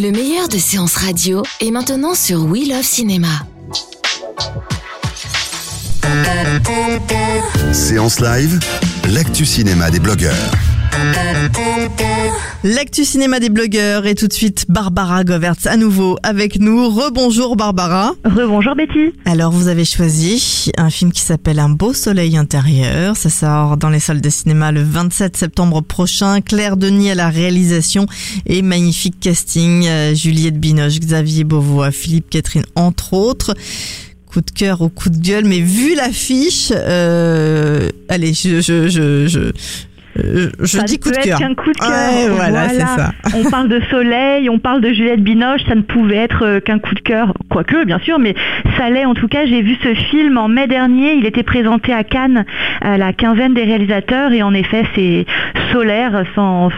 Le meilleur de séances radio est maintenant sur We Love Cinéma. Séance live, l'actu cinéma des blogueurs. L'actu cinéma des blogueurs et tout de suite Barbara Govertz à nouveau avec nous. Rebonjour Barbara. Rebonjour Betty. Alors vous avez choisi un film qui s'appelle Un beau soleil intérieur. Ça sort dans les salles de cinéma le 27 septembre prochain. Claire Denis à la réalisation et magnifique casting. Euh, Juliette Binoche, Xavier Beauvois, Philippe Catherine entre autres coup de cœur ou coup de gueule, mais vu l'affiche, euh, allez, je, je, je, je, euh, ça dis coup de être cœur. qu'un coup de cœur. Ouais, voilà, c'est ça. on parle de soleil, on parle de Juliette Binoche, ça ne pouvait être euh, qu'un coup de cœur, quoique bien sûr, mais ça l'est en tout cas. J'ai vu ce film en mai dernier, il était présenté à Cannes à la quinzaine des réalisateurs et en effet c'est solaire sans,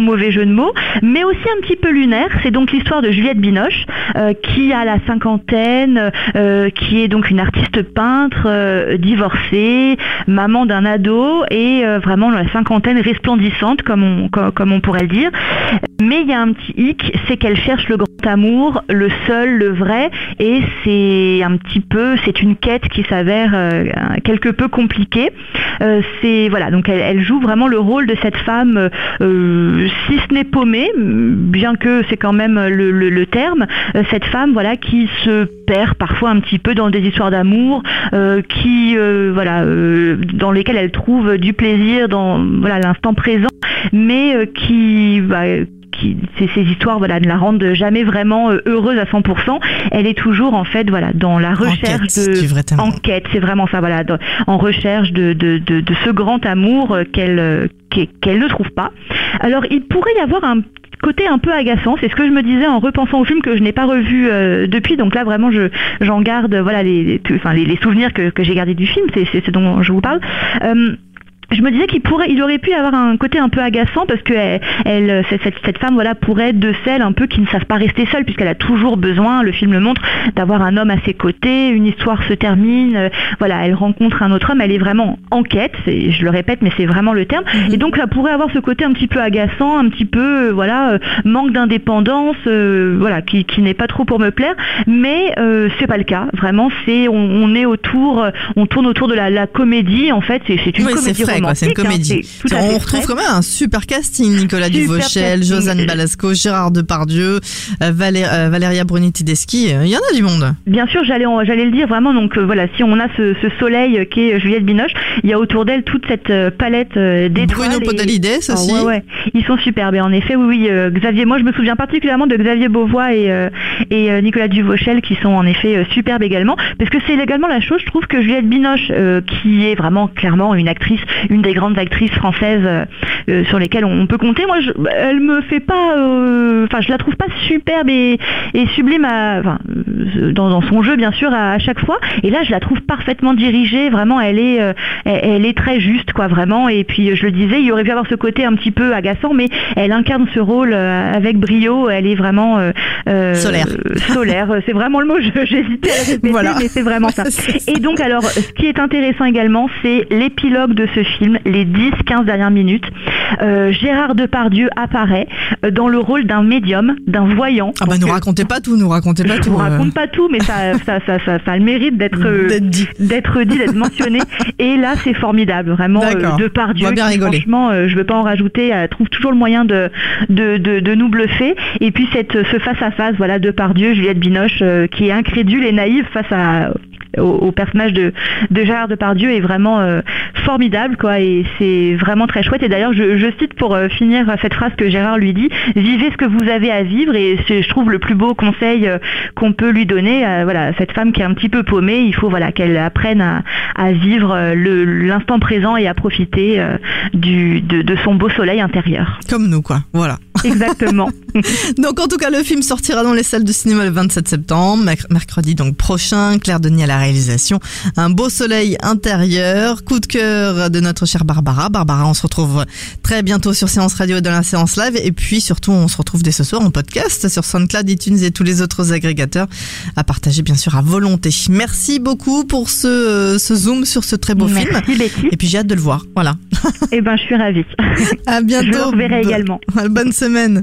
mauvais jeu de mots, mais aussi un petit peu lunaire. C'est donc l'histoire de Juliette Binoche euh, qui a la cinquantaine, euh, qui est donc une artiste peintre, euh, divorcée, maman d'un ado et vraiment la cinquantaine resplendissante comme on, pourrait le dire. Mais il y a un petit hic, c'est qu'elle cherche le grand amour, le seul, le vrai, et c'est un petit peu, c'est une quête qui s'avère quelque peu compliquée. C'est voilà, donc elle joue vraiment le rôle de cette femme, euh, si ce n'est paumée, bien que c'est quand même le, terme, euh, cette femme voilà qui se perd parfois un petit peu dans des histoires d'amour, euh, qui voilà, dans lesquelles elle trouve du plaisir dans voilà l'instant présent, mais qui bah, qui, ces, histoires voilà, ne la rendent jamais vraiment euh, heureuse à 100%. Elle est toujours en fait voilà, dans la recherche quête de c'est vraiment ça, voilà, dans- en recherche de, de, de, de ce grand amour euh, qu'elle euh, qu'elle ne trouve pas. Alors il pourrait y avoir un côté un peu agaçant, c'est ce que je me disais en repensant au film que je n'ai pas revu euh, depuis, donc là vraiment je j'en garde voilà les, les, tout- enfin, les, les souvenirs que, que j'ai gardés du film, c'est c'est ce dont je vous parle. Euh, je me disais qu'il pourrait, il aurait pu y avoir un côté un peu agaçant parce que elle, elle- cette, cette- cette femme voilà pourrait être de celles un peu qui ne savent pas rester seule puisqu'elle a toujours besoin, le film le montre, d'avoir un homme à ses côtés. Une histoire se termine, euh, voilà, elle rencontre un autre homme, elle est vraiment en quête. Je le répète, mais c'est vraiment le terme. Et donc ça pourrait avoir ce côté un petit peu agaçant, un petit peu euh, voilà euh, manque d'indépendance, euh, voilà qui, qui n'est pas trop pour me plaire. Mais euh, c'est pas le cas. Vraiment, c'est on, on est autour, euh, on tourne autour de la, la comédie. En fait, c'est c'est une Oui, comédie quoi, c'est une hein, comédie. on retrouve quand même un super casting. Nicolas Super Duvauchel, casting. Josanne Balasco, Gérard Depardieu, euh, Valé- euh, Valéria Bruni-Tedeschi. euh, Il y en a du monde. Bien sûr, j'allais le dire vraiment. Donc euh, voilà, si on a ce, ce soleil qui est Juliette Binoche, il y a autour d'elle toute cette palette d'étoiles. Bruno et- Podalides Ah, aussi. ouais, ouais. Ils sont superbes. Et en effet, oui, oui. Xavier, moi, je me souviens particulièrement de Xavier Beauvois et, et Nicolas Duvauchel qui sont en effet superbes également. Parce que c'est également la chose, je trouve que Juliette Binoche, euh, qui est vraiment clairement une actrice, une des grandes actrices françaises euh, euh, sur lesquelles on, on peut compter, moi, je, elle me fait pas, euh, enfin, je la trouve pas superbe et, et sublime, à- euh, dans, dans son jeu, bien sûr, à, à chaque fois. Et là, je la trouve parfaitement dirigée. Vraiment, elle est, euh, elle, elle est très juste, quoi, vraiment. Et puis, je le disais, il y aurait pu avoir ce côté un petit peu agaçant, mais elle incarne ce rôle euh, avec brio. Elle est vraiment euh, euh, Solaire. Solaire, c'est vraiment le mot. J'hésitais à répéter, Voilà. mais c'est vraiment ça. Et donc, alors, ce qui est intéressant également, c'est l'épilogue de ce film, les 10-15 dernières minutes. Euh, Gérard Depardieu apparaît euh, dans le rôle d'un médium, d'un voyant. Ah bah nous euh, racontez pas tout, nous racontez pas je tout. vous euh, raconte pas tout, mais ça, ça, ça, ça, ça a le mérite d'être euh, dit. d'être dit, d'être mentionné. Et là, c'est formidable, vraiment. D'accord. de par Dieu, On va bien rigoler. franchement, euh, je veux pas en rajouter. Trouve toujours le moyen de de, de, de nous bluffer. Et puis cette ce face à face, voilà, de par Dieu, Juliette Binoche, euh, qui est incrédule et naïve face à au, au personnage de, de Gérard Depardieu est vraiment euh, formidable quoi et c'est vraiment très chouette et d'ailleurs je, je cite pour euh, finir cette phrase que Gérard lui dit vivez ce que vous avez à vivre et je trouve le plus beau conseil euh, qu'on peut lui donner euh, voilà cette femme qui est un petit peu paumée il faut voilà qu'elle apprenne à, à vivre l'instant présent et à profiter du de, de son beau soleil intérieur Comme nous, quoi. Voilà. exactement Donc en tout cas, le film sortira dans les salles de cinéma le 27 septembre, merc- mercredi donc prochain. Claire Denis à la réalisation. Un beau soleil intérieur. Coup de cœur de notre chère Barbara. Barbara, on se retrouve très bientôt sur Séance Radio et dans la séance live. Et puis surtout, on se retrouve dès ce soir en podcast sur SoundCloud, iTunes et tous les autres agrégateurs à partager bien sûr à volonté. Merci beaucoup pour ce, ce zoom sur ce très beau film. merci Betty Et puis j'ai hâte de le voir. Voilà. et ben je suis ravie À bientôt. je le reverrai également Bonne semaine.